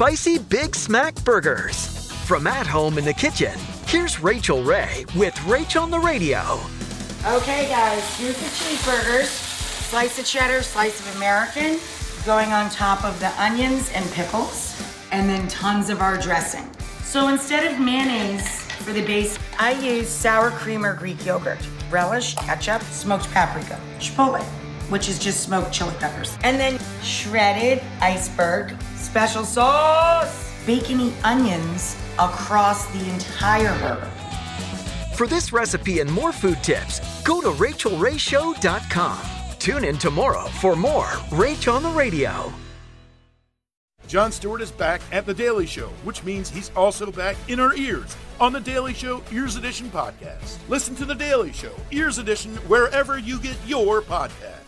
Spicy Big Smack Burgers. From at home in the kitchen, here's Rachael Ray with Rach on the Radio. Okay, guys, here's the cheeseburgers. Slice of cheddar, slice of American, going on top of the onions and pickles, and then tons of our dressing. So instead of mayonnaise for the base, I use sour cream or Greek yogurt, relish, ketchup, smoked paprika, chipotle, which is just smoked chili peppers, and then shredded iceberg, special sauce, bacony onions across the entire burger. For this recipe and more food tips, go to rachaelrayshow.com. Tune in tomorrow for more Rach on the Radio. Jon Stewart is back at The Daily Show, which means he's also back in our ears on The Daily Show Ears Edition podcast. Listen to The Daily Show Ears Edition wherever you get your podcast.